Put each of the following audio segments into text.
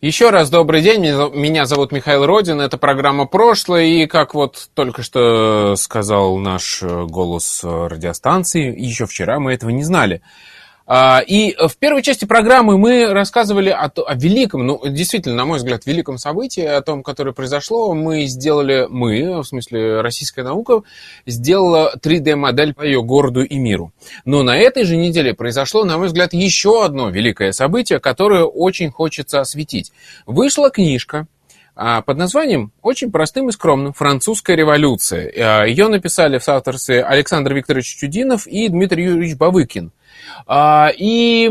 еще раз добрый день, меня зовут Михаил Родин, это программа «Прошлое», и как вот только что сказал наш э, голос э, радиостанции, еще вчера мы этого не знали. А, и в первой части программы мы рассказывали о, о великом, ну, действительно, на мой взгляд, великом событии, о том, которое произошло. Мы сделали, мы, в смысле российская наука, сделала 3D-модель по ее городу и миру. Но на этой же неделе произошло, на мой взгляд, еще одно великое событие, которое очень хочется осветить. Вышла книжка, а, под названием очень простым и скромным «Французская революция». А, ее написали в соавторстве Александр Викторович Чудинов и Дмитрий Юрьевич Бавыкин. А, и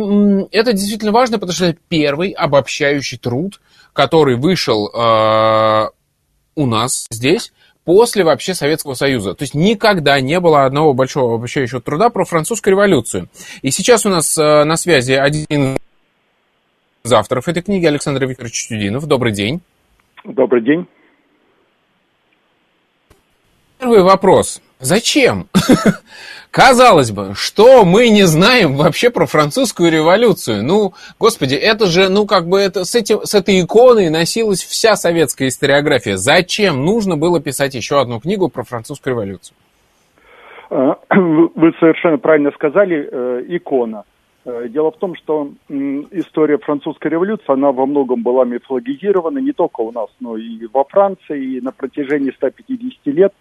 это действительно важно, потому что это первый обобщающий труд, который вышел у нас здесь после вообще Советского Союза. То есть никогда не было одного большого обобщающего труда про французскую революцию. И сейчас у нас на связи один из авторов этой книги Александр Викторович Чудинов. Добрый день. Добрый день. Первый вопрос. Зачем? Казалось бы, что мы не знаем вообще про французскую революцию? Ну, господи, это же, ну, как бы это, с, этим, с этой иконой носилась вся советская историография. Зачем нужно было писать еще одну книгу про французскую революцию? Э, вы совершенно правильно сказали, э, икона. Э, дело в том, что история французской революции, она во многом была мифологизирована не только у нас, но и во Франции, и на протяжении 150 лет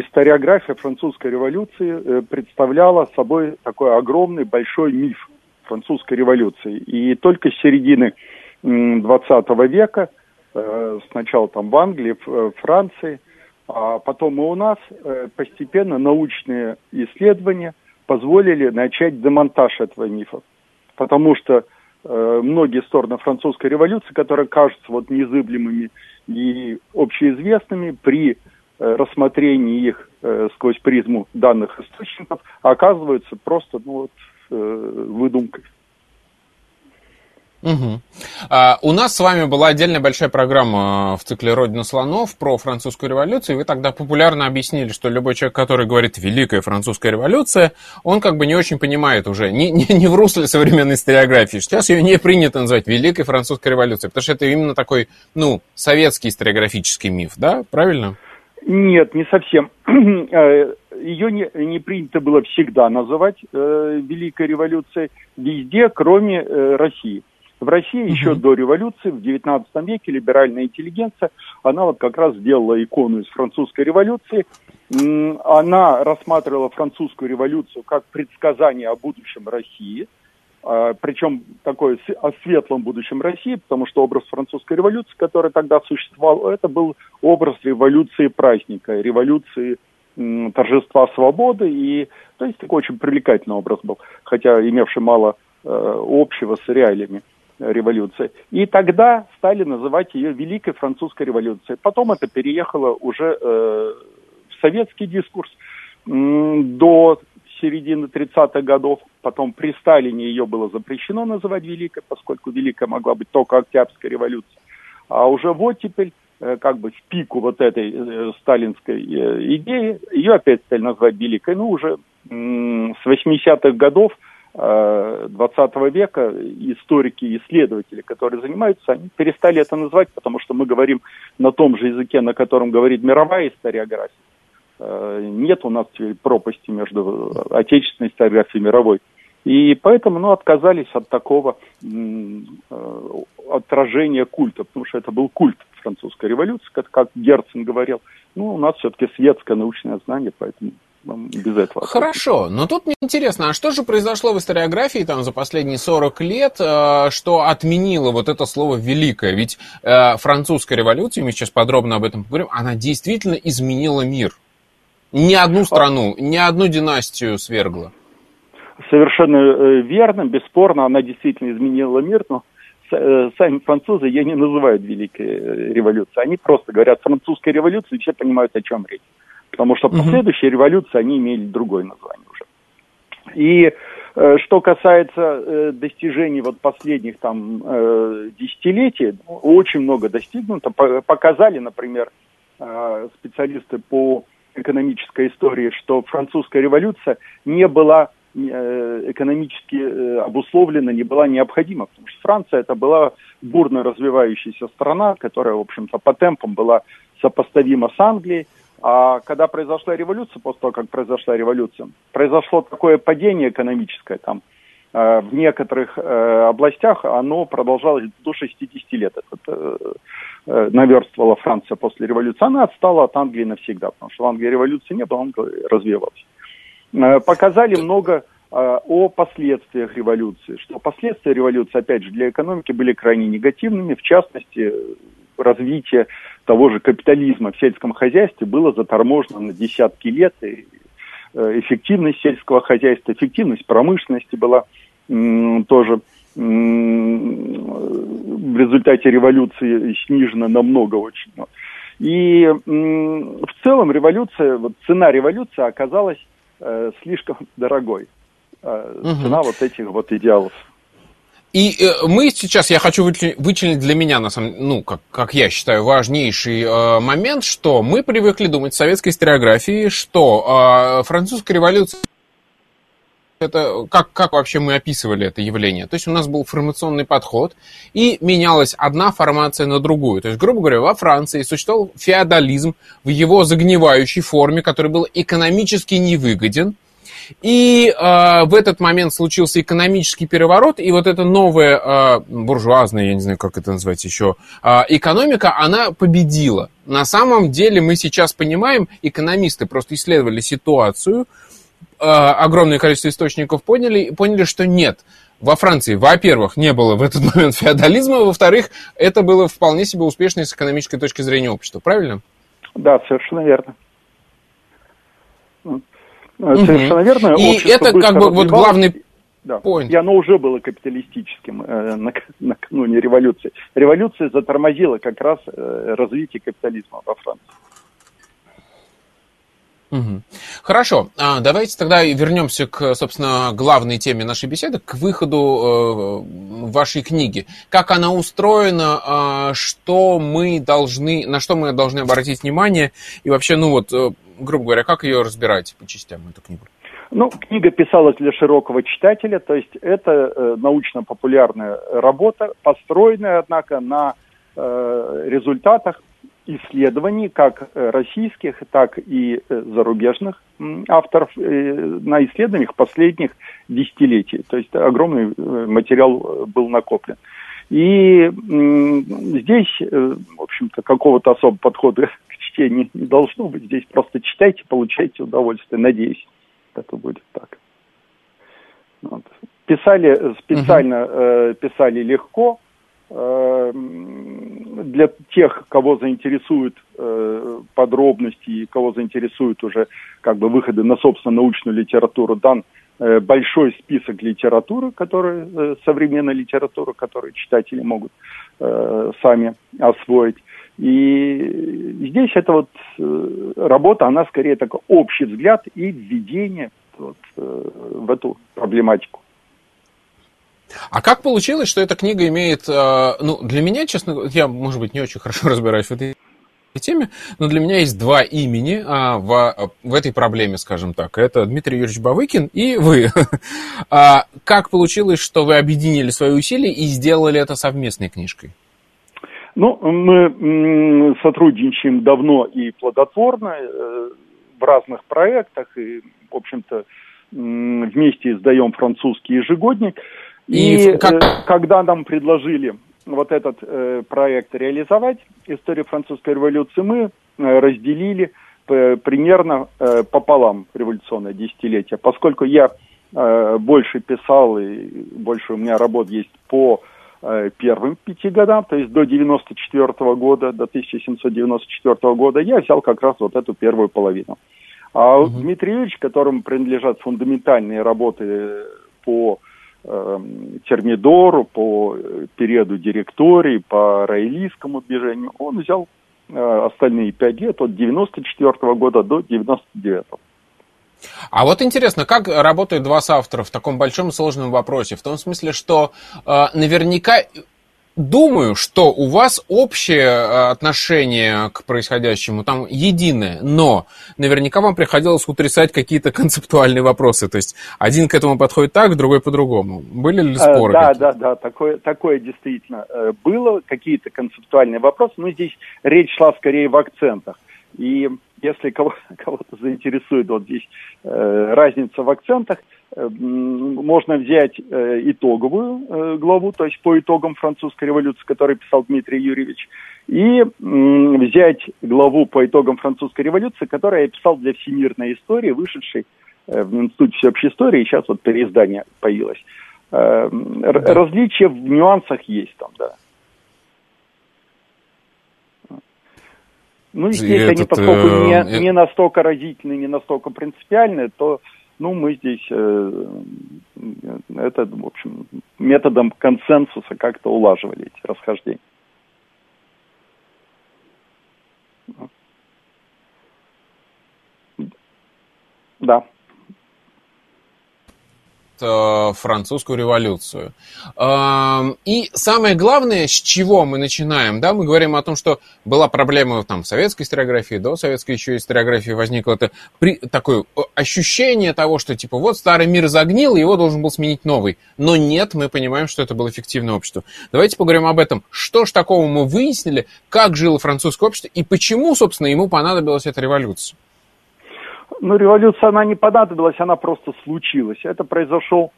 историография французской революции э, представляла собой такой огромный большой миф французской революции. И только с середины 20 века, сначала там в Англии, в Франции, а потом и у нас, постепенно научные исследования – позволили начать демонтаж этого мифа. Потому что э, многие стороны французской революции, которые кажутся вот незыблемыми и общеизвестными, при э, рассмотрении их э, сквозь призму данных источников, оказываются просто ну, вот, э, выдумкой. Угу. А, у нас с вами была отдельная большая программа в цикле «Родина слонов» про французскую революцию. И вы тогда популярно объяснили, что любой человек, который говорит «Великая французская революция», он как бы не очень понимает уже, не, не, не в русле современной историографии. Сейчас ее не принято называть «Великой французской революцией», потому что это именно такой, ну, советский историографический миф, да? Правильно? Нет, не совсем. Э, ее не, не принято было всегда называть э, Великой революцией везде, кроме э, России. В России угу. еще до революции, в XIX веке, либеральная интеллигенция, она вот как раз сделала икону из французской революции. Она рассматривала французскую революцию как предсказание о будущем России, причем такое о светлом будущем России, потому что образ французской революции, который тогда существовал, это был образ революции праздника, революции торжества свободы, и то есть такой очень привлекательный образ был, хотя имевший мало э, общего с реалиями революция. И тогда стали называть ее Великой Французской революцией. Потом это переехало уже э, в советский дискурс до середины 30-х годов. Потом при Сталине ее было запрещено называть Великой, поскольку Великая могла быть только Октябрьская революция. А уже в оттепель, э, как бы в пику вот этой э, сталинской э, идеи, ее опять стали называть Великой. Ну, уже с 80-х годов 20 века историки и исследователи, которые занимаются, они перестали это называть, потому что мы говорим на том же языке, на котором говорит мировая историография. Э, нет у нас теперь пропасти между отечественной историографией и мировой. И поэтому ну, отказались от такого э, отражения культа, потому что это был культ французской революции, как, как Герцен говорил. Ну, у нас все-таки светское научное знание, поэтому без этого. Хорошо, но тут мне интересно, а что же произошло в историографии там за последние 40 лет, э, что отменило вот это слово «великое»? Ведь французская революция, мы сейчас подробно об этом поговорим, она действительно изменила мир. Ни одну страну, ни одну династию свергла. Совершенно э, верно, бесспорно, она действительно изменила мир, но сами французы ее не называют Великой революцией. Они просто говорят французская революция, и все понимают, о чем речь потому что последующие революции, они имели другое название уже. И э, что касается э, достижений вот последних там э, десятилетий, очень много достигнуто. Показали, например, э, специалисты по экономической истории, что французская революция не была э, экономически э, обусловлена, не была необходима, потому что Франция это была бурно развивающаяся страна, которая, в общем-то, по темпам была сопоставима с Англией, а когда произошла революция, после того, как произошла революция, произошло такое падение экономическое там, в некоторых э, областях, оно продолжалось до 60 лет. Это э, э, наверстывала Франция после революции. Она отстала от Англии навсегда, потому что в Англии революции не было, Англия развивалась. Э, показали много э, о последствиях революции, что последствия революции, опять же, для экономики были крайне негативными, в частности, развитие того же капитализма в сельском хозяйстве было заторможено на десятки лет, и э, эффективность сельского хозяйства, эффективность промышленности была тоже в результате революции снижена намного очень. И в целом революция, вот цена революции оказалась э, слишком дорогой. Э, цена вот этих вот идеалов. И э, мы сейчас, я хочу вычленить для меня, на самом, ну, как, как я считаю, важнейший э, момент, что мы привыкли думать в советской историографии, что э, французская революция это как, как вообще мы описывали это явление? То есть у нас был формационный подход, и менялась одна формация на другую. То есть, грубо говоря, во Франции существовал феодализм в его загнивающей форме, который был экономически невыгоден, и э, в этот момент случился экономический переворот, и вот эта новая э, буржуазная, я не знаю, как это назвать еще, э, экономика, она победила. На самом деле мы сейчас понимаем, экономисты просто исследовали ситуацию, огромное количество источников поняли, поняли, что нет. Во Франции, во-первых, не было в этот момент феодализма, во-вторых, это было вполне себе успешное с экономической точки зрения общество, правильно? Да, совершенно верно. Совершенно верно. И это как бы вот главный да. Point. И оно уже было капиталистическим э, накануне революции. Революция затормозила как раз э, развитие капитализма во Франции. Хорошо, а, давайте тогда вернемся к, собственно, главной теме нашей беседы, к выходу э, вашей книги. Как она устроена, э, что мы должны, на что мы должны обратить внимание, и вообще, ну вот, э, грубо говоря, как ее разбирать по частям, эту книгу? Ну, книга писалась для широкого читателя, то есть это э, научно-популярная работа, построенная, однако, на результатах исследований как э, российских, так и э, зарубежных авторов э, на исследованиях последних десятилетий. То есть огромный материал был накоплен. И здесь, в общем-то, какого-то особого подхода к чтению не должно быть. Здесь просто читайте, получайте удовольствие. Надеюсь, это будет так. Вот. Писали специально, угу. писали легко, для тех, кого заинтересуют э, подробности и кого заинтересуют уже как бы выходы на собственную научную литературу, дан э, большой список литературы, который, э, современной литературы, которую читатели могут сами освоить. И здесь эта вот работа, она скорее такой общий взгляд и введение вот, в эту проблематику. А как получилось, что эта книга имеет, э, ну, для меня, честно, я, может быть, не очень хорошо разбираюсь в этой теме, но для меня есть два имени а, в, в этой проблеме, скажем так. Это Дмитрий Юрьевич Бавыкин и вы. а, как получилось, что вы объединили свои усилия и сделали это совместной книжкой? Ну, мы сотрудничаем давно и плодотворно э, в разных проектах, и, в общем-то, вместе издаем французский ежегодник. И, и как... Э, когда нам предложили вот этот э, проект реализовать, историю французской революции, мы э, разделили э, примерно э, пополам революционное десятилетие, поскольку я э, больше писал и больше у меня работ есть по э, первым пяти годам, то есть до 94 года, до 1794 года, я взял как раз вот эту первую половину. А угу. Дмитрий Юрьевич, которому принадлежат фундаментальные работы по Эм, Термидору, по периоду директории, по раэлийскому движению, он взял остальные пять лет от 94 года до 99 -го. А вот интересно, как работают два соавтора в таком большом сложном вопросе? В том смысле, что э, наверняка думаю, что у вас общее э, отношение к происходящему там единое, но наверняка вам приходилось утрясать какие-то концептуальные вопросы. То есть один к этому подходит так, другой по-другому. Были ли споры? Да, да, да, такое, такое действительно э, было, какие-то концептуальные вопросы, но здесь речь шла скорее в акцентах. И если кого, кого-то заинтересует вот здесь э, разница в акцентах, э, можно взять э, итоговую э, главу, то есть по итогам французской революции, которую писал Дмитрий Юрьевич, и э, взять главу по итогам французской революции, которую я писал для всемирной истории, вышедшей э, в Институте всеобщей истории, и сейчас вот переиздание появилось. Э, различия в нюансах есть там, да. Ну, здесь этот, они, поскольку э, не, не настолько разительны, не настолько принципиальны, то ну, мы здесь э, это, в общем, методом консенсуса как-то улаживали эти расхождения. Да. Э, французскую революцию. Эм, и самое главное, с чего мы начинаем, да, мы говорим о том, что была проблема там советской историографии, до советской еще историографии возникло это при, такое э, ощущение того, что типа вот старый мир загнил, его должен был сменить новый. Но нет, мы понимаем, что это было эффективное общество. Давайте поговорим об этом. Что ж такого мы выяснили, как жило французское общество и почему, собственно, ему понадобилась эта революция? Ну, революция, она не понадобилась, она просто случилась. Это произошел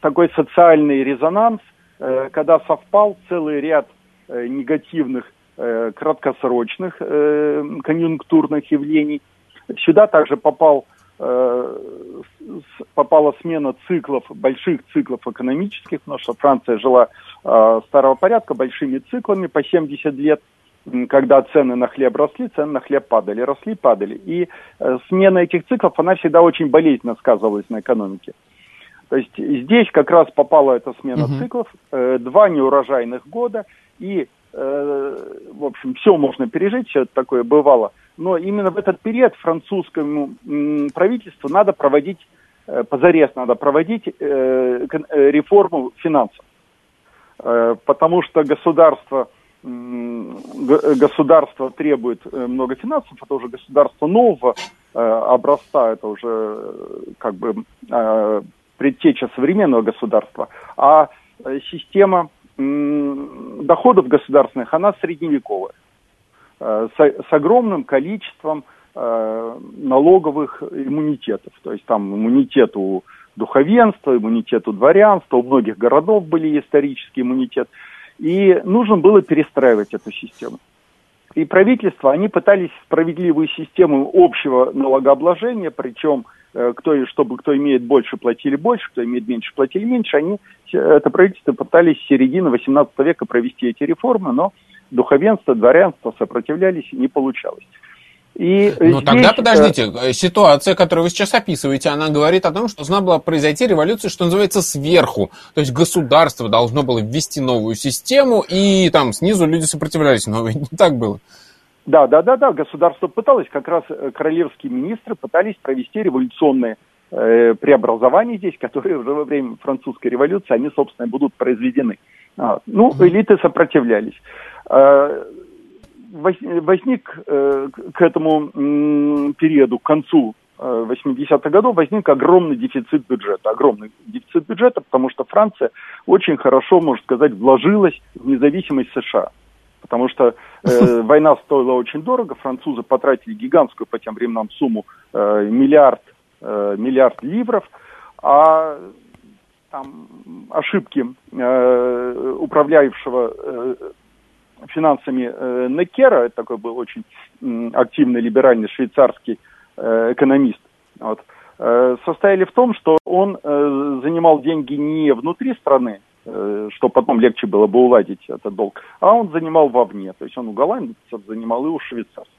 такой социальный резонанс, э, когда совпал целый ряд э, негативных, э, краткосрочных конъюнктурных явлений. Сюда также попал, попала смена циклов, больших циклов экономических, потому что Франция жила старого порядка большими циклами по 70 лет – когда цены на хлеб росли, цены на хлеб падали, росли, падали. И э, смена этих циклов, она всегда очень болезненно сказывалась на экономике. То есть здесь как раз попала эта смена угу. циклов, э, два неурожайных года, и, э, в общем, все можно пережить, все это такое бывало. Но именно в этот период французскому правительству надо проводить, позарез надо проводить реформу финансов. Потому что государство государство требует э, много финансов, это уже государство нового э, образца, это уже э, как бы предтеча современного государства, а система доходов государственных, она средневековая, с, с огромным количеством налоговых иммунитетов, то есть там иммунитет у духовенства, иммунитет у дворянства, у многих городов были исторический иммунитет – и нужно было перестраивать эту систему. И правительство, они пытались справедливую систему общего налогообложения, причем э, кто, чтобы кто имеет больше, платили больше, кто имеет меньше, платили меньше. Они, это правительство пытались с середины 18 века провести эти реформы, но духовенство, дворянство сопротивлялись, не получалось. И Но здесь... тогда подождите, э, ситуация, которую вы сейчас описываете, она говорит о том, что должна была произойти революция, что называется, сверху. То есть государство должно было ввести новую систему, и там снизу люди сопротивлялись, но не так было. Да, да, да, да, государство пыталось, как раз э, королевские министры пытались провести революционные э, преобразования здесь, которые уже во время французской революции, они, собственно, будут произведены. А, ну, элиты сопротивлялись. Возник э, к этому периоду, к концу 80-х э, годов возник огромный дефицит бюджета. Огромный дефицит бюджета, потому что Франция очень хорошо, можно сказать, вложилась в независимость США. Потому что э, война стоила очень дорого, французы потратили гигантскую по тем временам сумму э, миллиард, э, миллиард ливров, а там ошибки э, управляющего э, финансами э, Некера, это такой был очень активный либеральный швейцарский э, экономист, вот, э, состояли в том, что он занимал деньги не внутри страны, что потом легче было бы уладить этот долг, а он занимал вовне, то есть он у голландцев занимал и у швейцарцев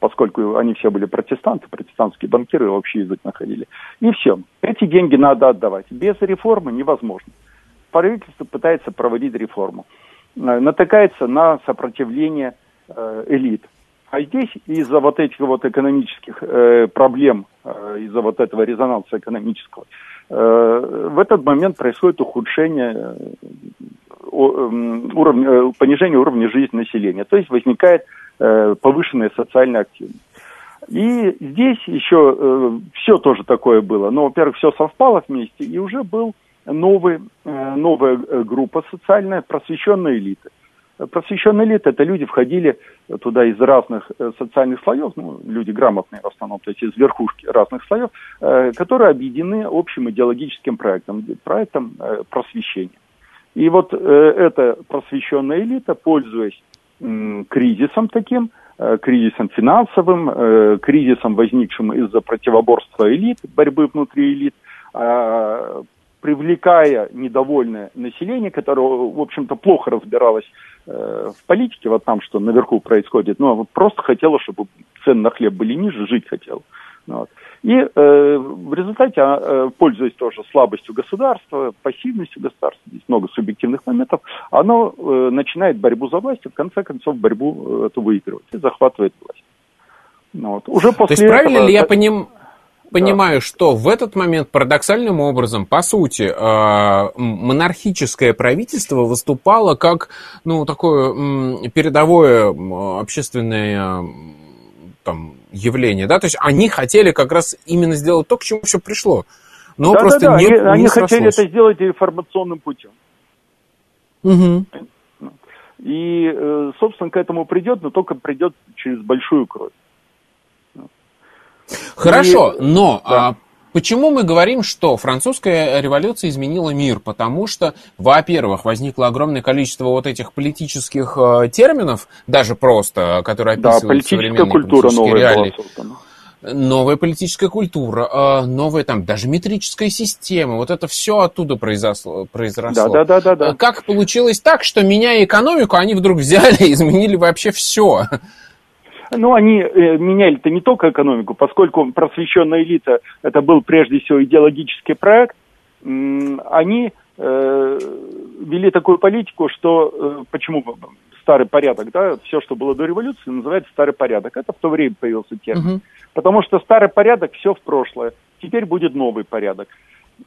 поскольку они все были протестанты, протестантские банкиры общий язык находили. И все. Эти деньги надо отдавать. Без реформы невозможно. Правительство пытается проводить реформу. Э, натыкается на сопротивление э, элит. А здесь из-за вот этих вот экономических э, проблем, из-за вот этого резонанса экономического, в этот момент происходит ухудшение э, уровня, понижение уровня жизни населения. То есть возникает повышенная социальная активность. И здесь еще э, все тоже такое было. Но, во-первых, все совпало вместе, и уже был новый, э, новая э, группа социальная, просвещенная элита. Просвещенная элита – это люди входили туда из разных э, социальных слоев, ну, люди грамотные в основном, то есть из верхушки разных слоев, которые объединены общим идеологическим проектом, проектом просвещения. И вот эта просвещенная элита, пользуясь кризисом таким, кризисом финансовым, кризисом, возникшим из-за противоборства элит, борьбы внутри элит, э, привлекая недовольное население, которое, в общем-то, плохо разбиралось э, в политике, вот там, что наверху происходит, но просто хотело, чтобы цены на хлеб были ниже, жить хотело. Вот. И э, в результате, а, э, пользуясь тоже слабостью государства, пассивностью государства, здесь много субъективных моментов, оно э, начинает борьбу за власть, и в конце концов борьбу э, эту выигрывает и захватывает власть. Ну, вот. Уже после То есть правильно этого, ли я поним, понимаю, да. что в этот момент парадоксальным образом, по сути, э, монархическое правительство выступало как ну, такое передовое общественное там, явление, да, то есть они хотели как раз именно сделать то, к чему все пришло. Но да, просто да, да. не, они, не они хотели это сделать информационным путем. Угу. И, э, собственно, к этому придет, но только придет через большую кровь. Хорошо, и, но да. а, Почему мы говорим, что французская революция изменила мир? Потому что, во-первых, возникло огромное количество вот этих политических э, терминов, даже просто, которые описывают да, политическая культура новая реалии. Новая политическая культура, э, новая там даже метрическая система, вот это все оттуда произошло. произросло. Да, да, да, да, да. Как получилось так, что меняя экономику, они вдруг взяли и изменили вообще все? Ну, они э, меняли-то не только экономику, поскольку просвещенная элита это был прежде всего идеологический проект, э, они э, вели такую политику, что э, почему старый порядок, да, все, что было до революции, называется старый порядок. Это в то время появился термин. Угу. Потому что старый порядок все в прошлое. Теперь будет новый порядок.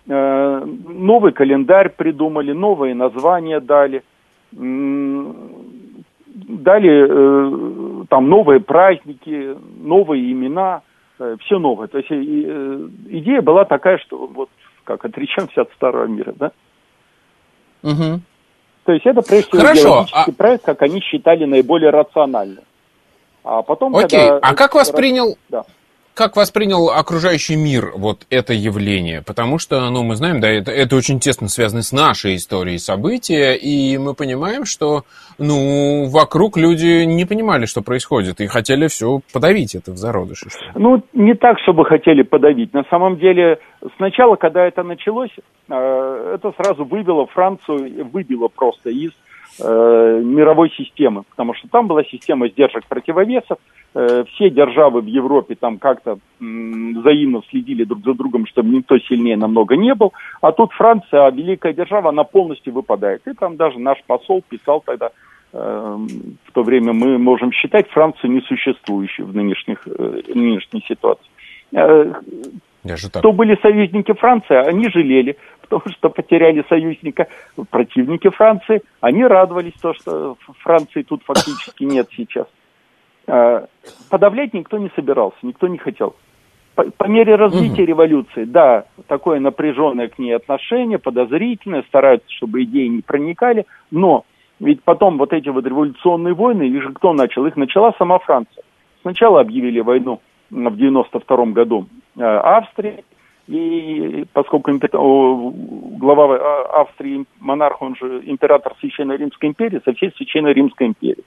Э, новый календарь придумали, новые названия дали дали э, там новые праздники, новые имена, э, все новое. То есть э, идея была такая, что вот как отречемся от старого мира, да? Угу. То есть это прежде всего идеологический а... проект, как они считали наиболее рациональным. А потом, Окей, когда... а как воспринял... Да как воспринял окружающий мир вот это явление? Потому что, ну, мы знаем, да, это, это очень тесно связано с нашей историей события, и мы понимаем, что, ну, вокруг люди не понимали, что происходит, и хотели все подавить это в зародыше. Ну, не так, чтобы хотели подавить. На самом деле, сначала, когда это началось, э, это сразу вывело Францию, выбило просто из э, мировой системы, потому что там была система сдержек противовесов, э, все державы в Европе там как-то м, взаимно следили друг за другом, чтобы никто сильнее намного не был, а тут Франция, а великая держава, она полностью выпадает. И там даже наш посол писал тогда, э, в то время мы можем считать Францию несуществующей в нынешних, э, нынешней ситуации. Кто были союзники Франции, они жалели, потому что потеряли союзника. Противники Франции, они радовались то, что Франции тут фактически нет сейчас. А, подавлять никто не собирался, никто не хотел. По, по мере развития угу. революции, да, такое напряженное к ней отношение, подозрительное, стараются, чтобы идеи не проникали, но ведь потом вот эти вот революционные войны, их же кто начал? Их начала сама Франция. Сначала объявили войну в 92 году Австрии, и поскольку глава а, Австрии, монарх, он же император Священной Римской империи, со всей Священной Римской империи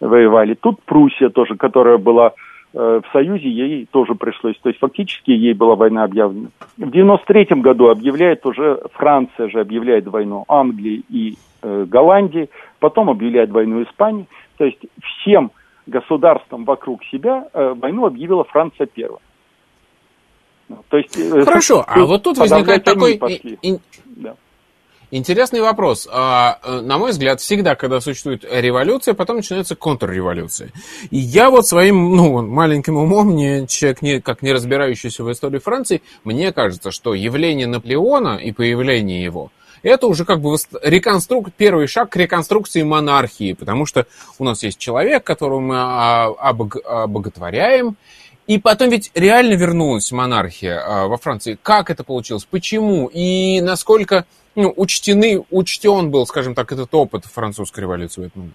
воевали. Тут Пруссия тоже, которая была э, в Союзе, ей тоже пришлось. То есть фактически ей была война объявлена. В 93 году объявляет уже, Франция же объявляет войну Англии и э, Голландии, потом объявляет войну Испании. То есть всем государствам вокруг себя э, войну объявила Франция первая. То есть, э, Хорошо, а вот тут возникает такой... Да. Интересный вопрос. А, э, на мой взгляд, всегда, когда существует революция, потом начинается контрреволюция. И я вот своим ну, маленьким умом, не, человек, не, как не разбирающийся в истории Франции, мне кажется, что явление Наполеона и появление его – это уже как бы реконструк... первый шаг к реконструкции монархии, потому что у нас есть человек, которого мы а, обог... обоготворяем, и потом ведь реально вернулась монархия а, во Франции. Как это получилось? Почему? И насколько ну, учтены, учтен был, скажем так, этот опыт французской революции в этот момент?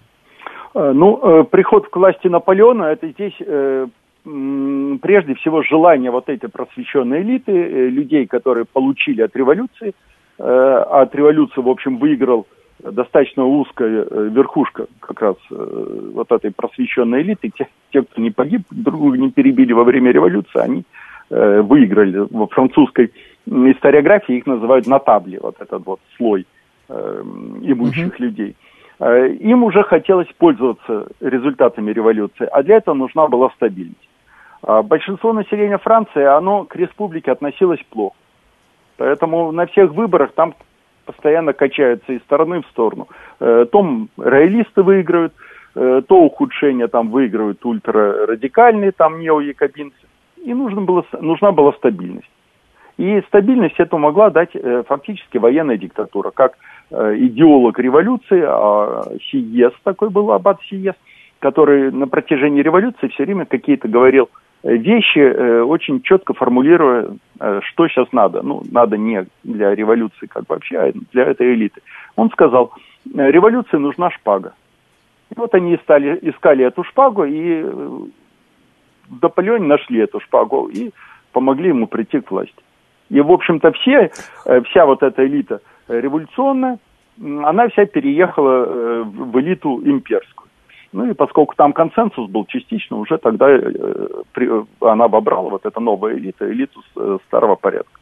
Э, ну, э, приход к власти Наполеона, это здесь э, прежде всего желание вот этой просвещенной элиты, людей, которые получили от революции, от революции, в общем, выиграл достаточно узкая верхушка как раз вот этой просвещенной элиты, те, те кто не погиб, друг не перебили во время революции, они выиграли во французской историографии их называют натабли, вот этот вот слой э, имущих uh-huh. людей. Э, им уже хотелось пользоваться результатами революции, а для этого нужна была стабильность. А большинство населения Франции, оно к республике относилось плохо. Поэтому на всех выборах там постоянно качаются из стороны в сторону. Э, то роялисты выиграют, э, то ухудшение там выигрывают ультрарадикальные там неоякобинцы. И нужно было, нужна была стабильность. И стабильность эту могла дать э, фактически военная диктатура, как идеолог революции, а Сиес такой был, аббат Сиес, который на протяжении революции все время какие-то говорил вещи, очень четко формулируя, что сейчас надо. Ну, надо не для революции как вообще, а для этой элиты. Он сказал, революции нужна шпага. И вот они стали, искали эту шпагу, и в Наполеоне нашли эту шпагу и помогли ему прийти к власти. И, в общем-то, все, э, вся вот эта элита революционная, она вся переехала э, в элиту имперскую. Ну и поскольку там консенсус был частично, уже тогда э, она обобрала вот эта новая элита, элиту старого порядка.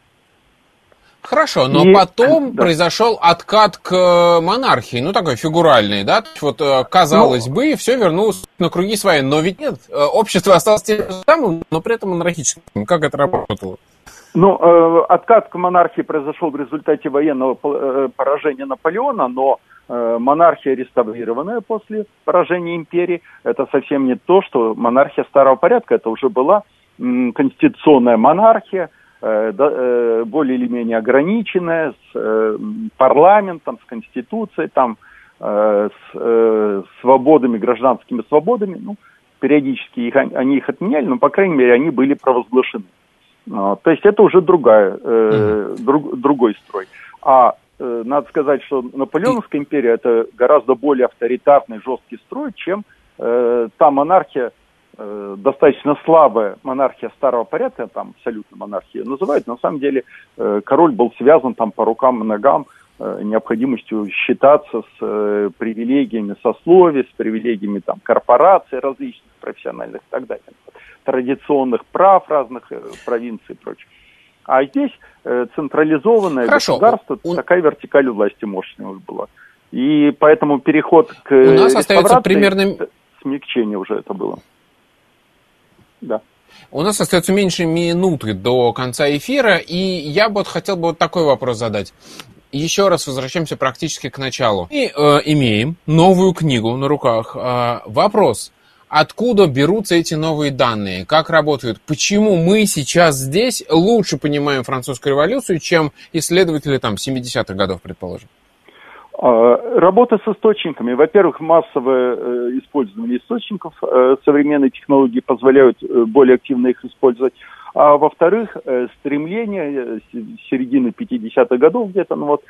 Хорошо, но и, потом да. произошел откат к монархии, ну такой фигуральный, да? Вот казалось ну, бы, все вернулось на круги свои, но ведь нет, общество осталось тем же самым, но при этом монархическим. Как это работало? Ну, э, откат к монархии произошел в результате военного э, поражения Наполеона, но э, монархия реставрированная после поражения империи, это совсем не то, что монархия старого порядка, это уже была конституционная монархия, э, э, более или менее ограниченная, с э, парламентом, с конституцией, там, э, с э, свободами, гражданскими свободами, ну, периодически их, они их отменяли, но, по крайней мере, они были провозглашены. А, то есть это уже другая, э, друг, другой строй. А э, надо сказать, что Наполеоновская империя это гораздо более авторитарный, жесткий строй, чем э, та монархия, э, достаточно слабая монархия старого порядка, там абсолютно монархия называют. На самом деле э, король был связан там по рукам и ногам э, необходимостью считаться с э, привилегиями сословий, с привилегиями там корпораций различных, профессиональных и так далее традиционных прав разных э, провинций и прочее. А здесь э, централизованное Хорошо. государство, У... такая вертикаль власти мощная уже была. И поэтому переход к У нас остается примерно... Смягчение уже это было. Да. У нас остается меньше минуты до конца эфира, и я бы вот хотел бы вот такой вопрос задать. Еще раз возвращаемся практически к началу. И э, имеем новую книгу на руках. Э, вопрос откуда берутся эти новые данные, как работают, почему мы сейчас здесь лучше понимаем французскую революцию, чем исследователи там 70-х годов, предположим? А, работа с источниками. Во-первых, массовое э, использование источников э, современной технологии позволяют э, более активно их использовать. А во-вторых, стремление середины 50-х годов где-то, ну вот,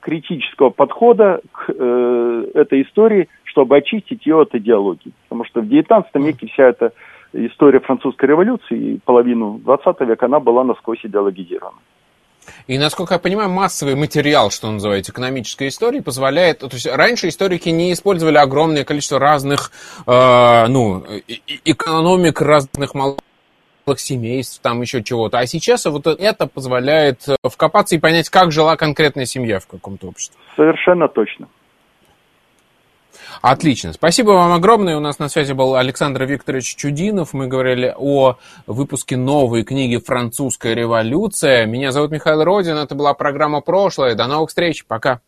критического подхода к этой истории – чтобы очистить ее от идеологии. Потому что в XIX веке вся эта история французской революции и половину XX века, она была насквозь идеологизирована. И, насколько я понимаю, массовый материал, что называется, экономической истории, позволяет... То есть раньше историки не использовали огромное количество разных, э, ну, экономик разных малых семейств, там еще чего-то. А сейчас вот это позволяет вкопаться и понять, как жила конкретная семья в каком-то обществе. Совершенно точно. Отлично. Спасибо вам огромное. У нас на связи был Александр Викторович Чудинов. Мы говорили о выпуске новой книги «Французская революция». Меня зовут Михаил Родин. Это была программа «Прошлое». До новых встреч. Пока.